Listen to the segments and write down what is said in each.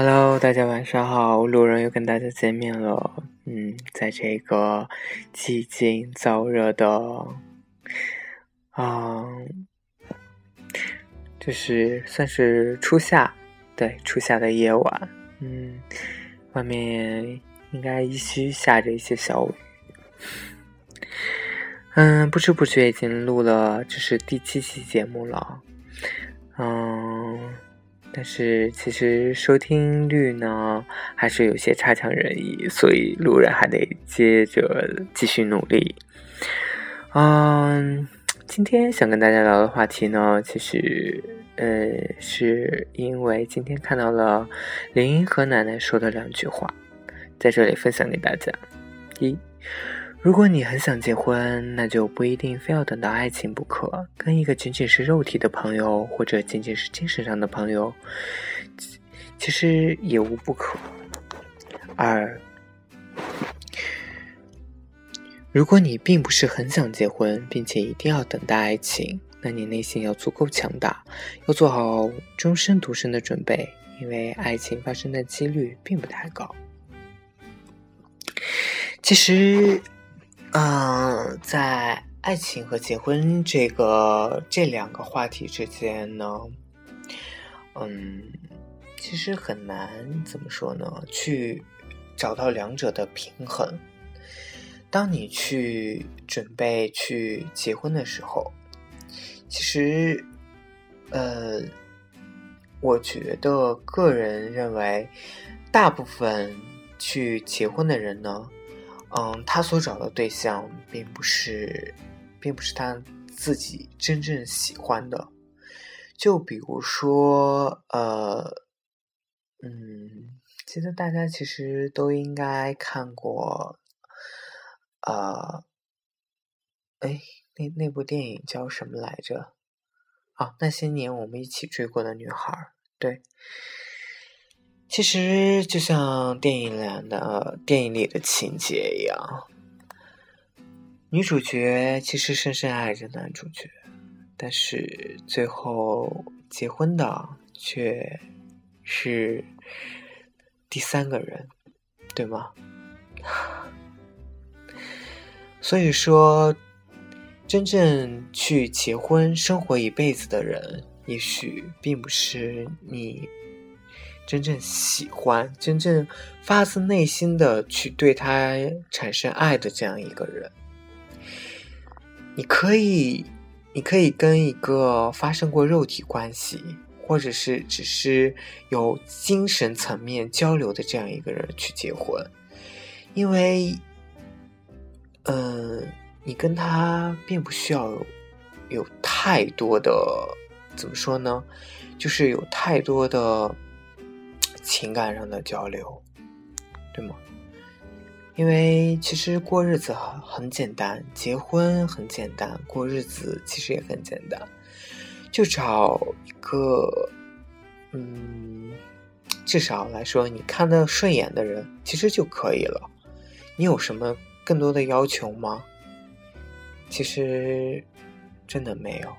Hello，大家晚上好，路人又跟大家见面了。嗯，在这个寂静燥热的，嗯，就是算是初夏，对，初夏的夜晚，嗯，外面应该依稀下着一些小雨。嗯，不知不觉已经录了，这是第七期节目了。嗯。但是其实收听率呢，还是有些差强人意，所以路人还得接着继续努力。嗯，今天想跟大家聊的话题呢，其实呃，是因为今天看到了林和奶奶说的两句话，在这里分享给大家。一。如果你很想结婚，那就不一定非要等到爱情不可。跟一个仅仅是肉体的朋友，或者仅仅是精神上的朋友，其实也无不可。二，如果你并不是很想结婚，并且一定要等待爱情，那你内心要足够强大，要做好终身独身的准备，因为爱情发生的几率并不太高。其实。嗯，在爱情和结婚这个这两个话题之间呢，嗯，其实很难怎么说呢？去找到两者的平衡。当你去准备去结婚的时候，其实，呃，我觉得个人认为，大部分去结婚的人呢。嗯，他所找的对象并不是，并不是他自己真正喜欢的。就比如说，呃，嗯，其实大家其实都应该看过，呃，哎，那那部电影叫什么来着？啊，那些年我们一起追过的女孩，对。其实就像电影里的电影里的情节一样，女主角其实深深爱着男主角，但是最后结婚的却是第三个人，对吗？所以说，真正去结婚生活一辈子的人，也许并不是你。真正喜欢、真正发自内心的去对他产生爱的这样一个人，你可以，你可以跟一个发生过肉体关系，或者是只是有精神层面交流的这样一个人去结婚，因为，嗯，你跟他并不需要有太多的，怎么说呢？就是有太多的。情感上的交流，对吗？因为其实过日子很简单，结婚很简单，过日子其实也很简单，就找一个，嗯，至少来说你看得顺眼的人，其实就可以了。你有什么更多的要求吗？其实真的没有，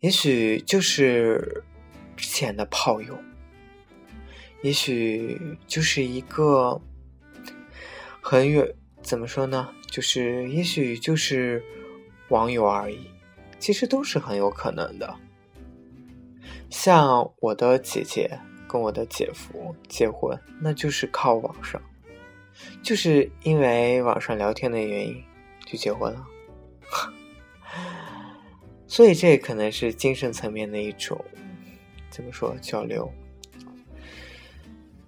也许就是。之前的炮友，也许就是一个很远，怎么说呢？就是也许就是网友而已，其实都是很有可能的。像我的姐姐跟我的姐夫结婚，那就是靠网上，就是因为网上聊天的原因就结婚了。所以这可能是精神层面的一种。怎么说交流？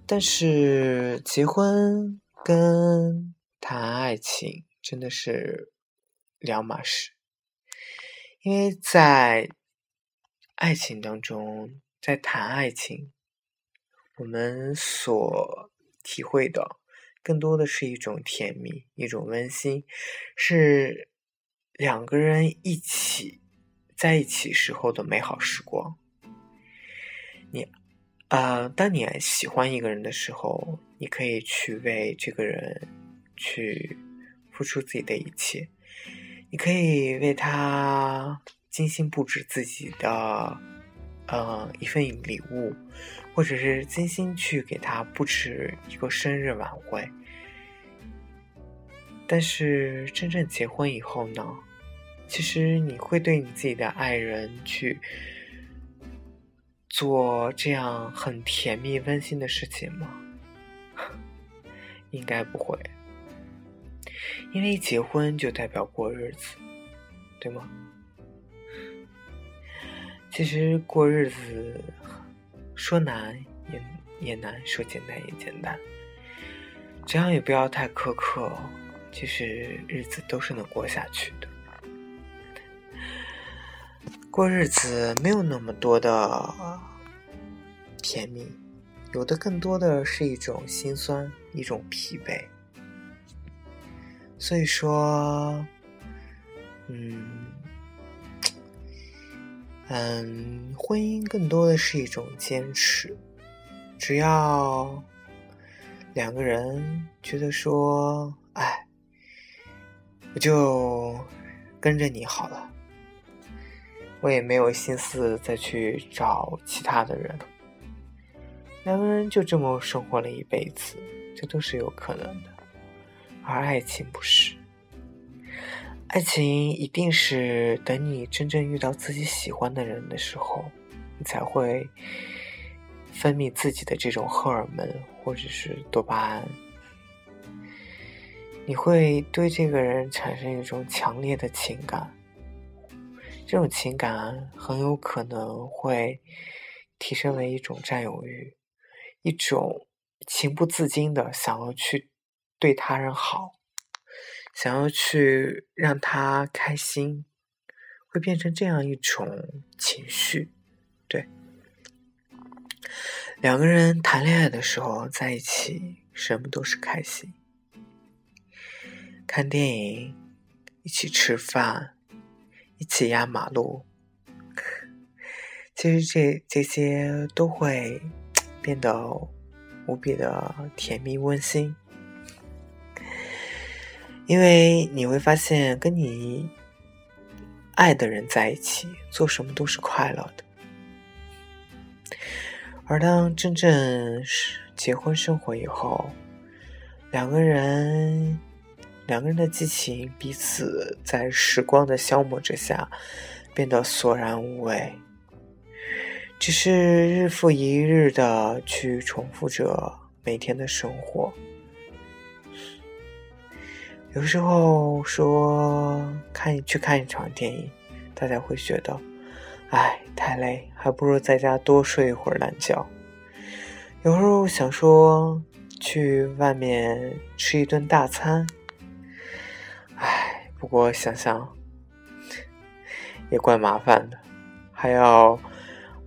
但是结婚跟谈爱情真的是两码事，因为在爱情当中，在谈爱情，我们所体会的更多的是一种甜蜜，一种温馨，是两个人一起在一起时候的美好时光。你，呃，当你喜欢一个人的时候，你可以去为这个人去付出自己的一切，你可以为他精心布置自己的，呃，一份礼物，或者是精心去给他布置一个生日晚会。但是真正结婚以后呢，其实你会对你自己的爱人去做这样很甜蜜温馨的事情吗？应该不会，因为结婚就代表过日子，对吗？其实过日子说难也也难，说简单也简单，只要你不要太苛刻。其实日子都是能过下去的，过日子没有那么多的甜蜜，有的更多的是一种心酸，一种疲惫。所以说，嗯嗯，婚姻更多的是一种坚持，只要两个人觉得说，哎。我就跟着你好了，我也没有心思再去找其他的人。两个人就这么生活了一辈子，这都是有可能的。而爱情不是，爱情一定是等你真正遇到自己喜欢的人的时候，你才会分泌自己的这种荷尔蒙或者是多巴胺。你会对这个人产生一种强烈的情感，这种情感很有可能会提升为一种占有欲，一种情不自禁的想要去对他人好，想要去让他开心，会变成这样一种情绪。对，两个人谈恋爱的时候在一起，什么都是开心。看电影，一起吃饭，一起压马路，其实这这些都会变得无比的甜蜜温馨，因为你会发现跟你爱的人在一起，做什么都是快乐的，而当真正是结婚生活以后，两个人。两个人的激情，彼此在时光的消磨之下，变得索然无味。只是日复一日的去重复着每天的生活。有时候说看去看一场电影，大家会觉得，哎，太累，还不如在家多睡一会儿懒觉。有时候想说去外面吃一顿大餐。不过想想也怪麻烦的，还要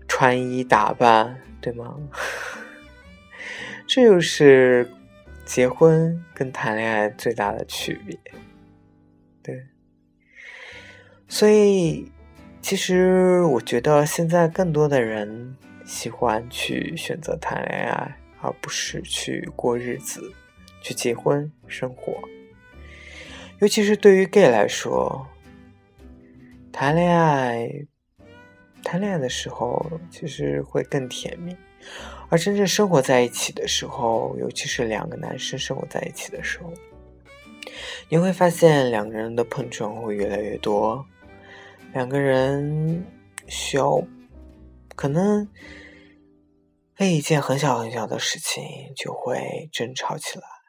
穿衣打扮，对吗？这就是结婚跟谈恋爱最大的区别，对。所以，其实我觉得现在更多的人喜欢去选择谈恋爱，而不是去过日子，去结婚生活。尤其是对于 gay 来说，谈恋爱，谈恋爱的时候其实会更甜蜜，而真正生活在一起的时候，尤其是两个男生生活在一起的时候，你会发现两个人的碰撞会越来越多，两个人需要可能为一件很小很小的事情就会争吵起来。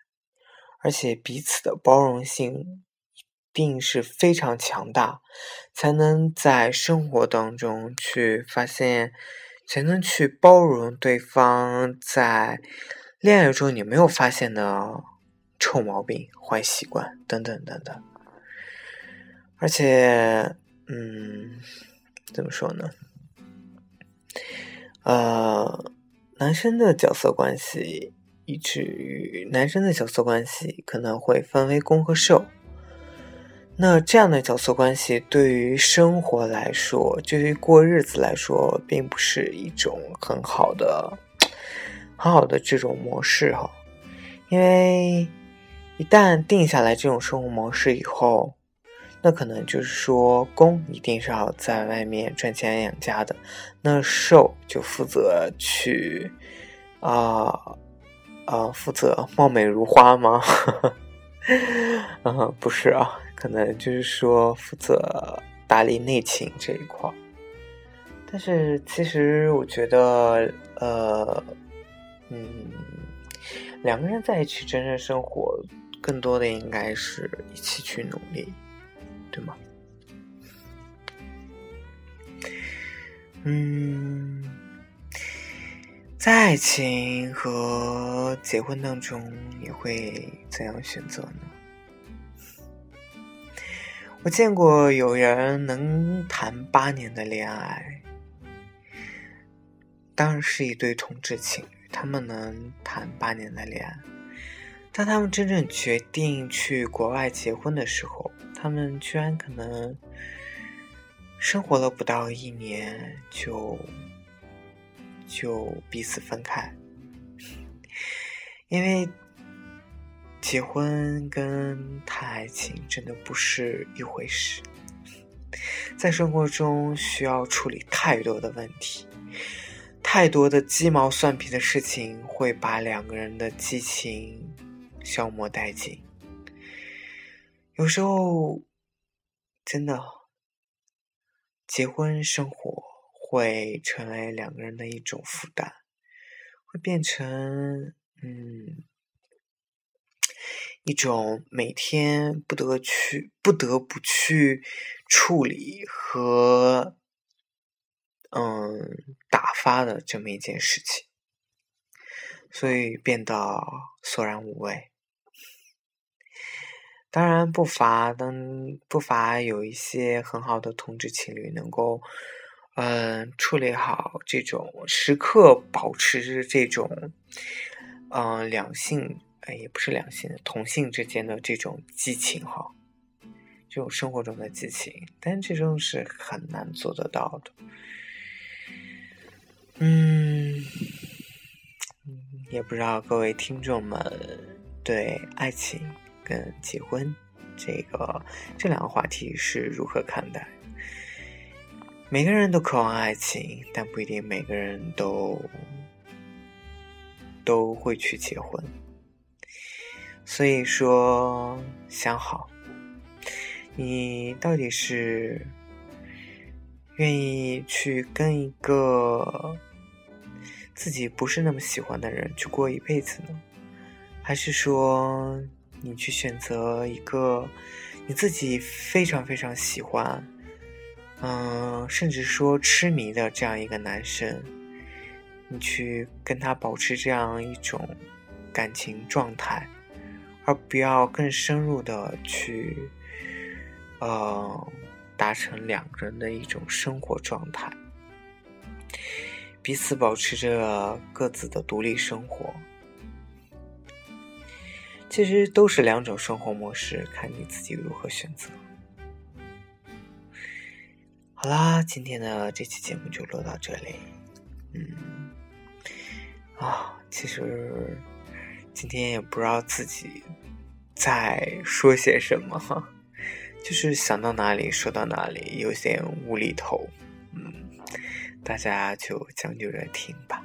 而且彼此的包容性一定是非常强大，才能在生活当中去发现，才能去包容对方在恋爱中你没有发现的臭毛病、坏习惯等等等等。而且，嗯，怎么说呢？呃，男生的角色关系。以至于男生的角色关系可能会分为攻和受。那这样的角色关系对于生活来说，对于过日子来说，并不是一种很好的、很好的这种模式哈。因为一旦定下来这种生活模式以后，那可能就是说，公一定是要在外面赚钱养家的，那受就负责去。啊啊，负责貌美如花吗？嗯，不是啊，可能就是说负责打理内勤这一块。但是其实我觉得，呃，嗯，两个人在一起真正生活，更多的应该是一起去努力，对吗？嗯，在爱情和结婚当中，你会怎样选择呢？我见过有人能谈八年的恋爱。当然是一对同志情侣，他们能谈八年的恋爱。当他们真正决定去国外结婚的时候，他们居然可能生活了不到一年就就彼此分开，因为结婚跟谈爱情真的不是一回事，在生活中需要处理太多的问题。太多的鸡毛蒜皮的事情会把两个人的激情消磨殆尽。有时候，真的，结婚生活会成为两个人的一种负担，会变成嗯一种每天不得去、不得不去处理和。嗯，打发的这么一件事情，所以变得索然无味。当然，不乏当不乏有一些很好的同志情侣，能够嗯处理好这种时刻保持着这种嗯两性哎也不是两性同性之间的这种激情哈，这种生活中的激情，但这种是很难做得到的。嗯，也不知道各位听众们对爱情跟结婚这个这两个话题是如何看待？每个人都渴望爱情，但不一定每个人都都会去结婚。所以说，想好，你到底是？愿意去跟一个自己不是那么喜欢的人去过一辈子呢，还是说你去选择一个你自己非常非常喜欢，嗯，甚至说痴迷的这样一个男生，你去跟他保持这样一种感情状态，而不要更深入的去，呃。达成两个人的一种生活状态，彼此保持着各自的独立生活。其实都是两种生活模式，看你自己如何选择。好啦，今天的这期节目就录到这里。嗯，啊，其实今天也不知道自己在说些什么。就是想到哪里说到哪里，有点无厘头，嗯，大家就将就着听吧，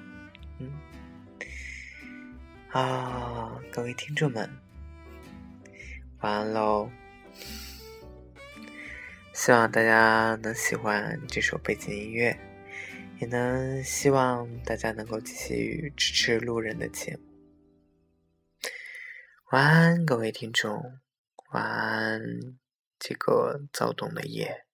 嗯，啊，各位听众们，晚安喽！希望大家能喜欢这首背景音乐，也能希望大家能够继续支持路人的节目。晚安，各位听众，晚安。这个躁动的夜。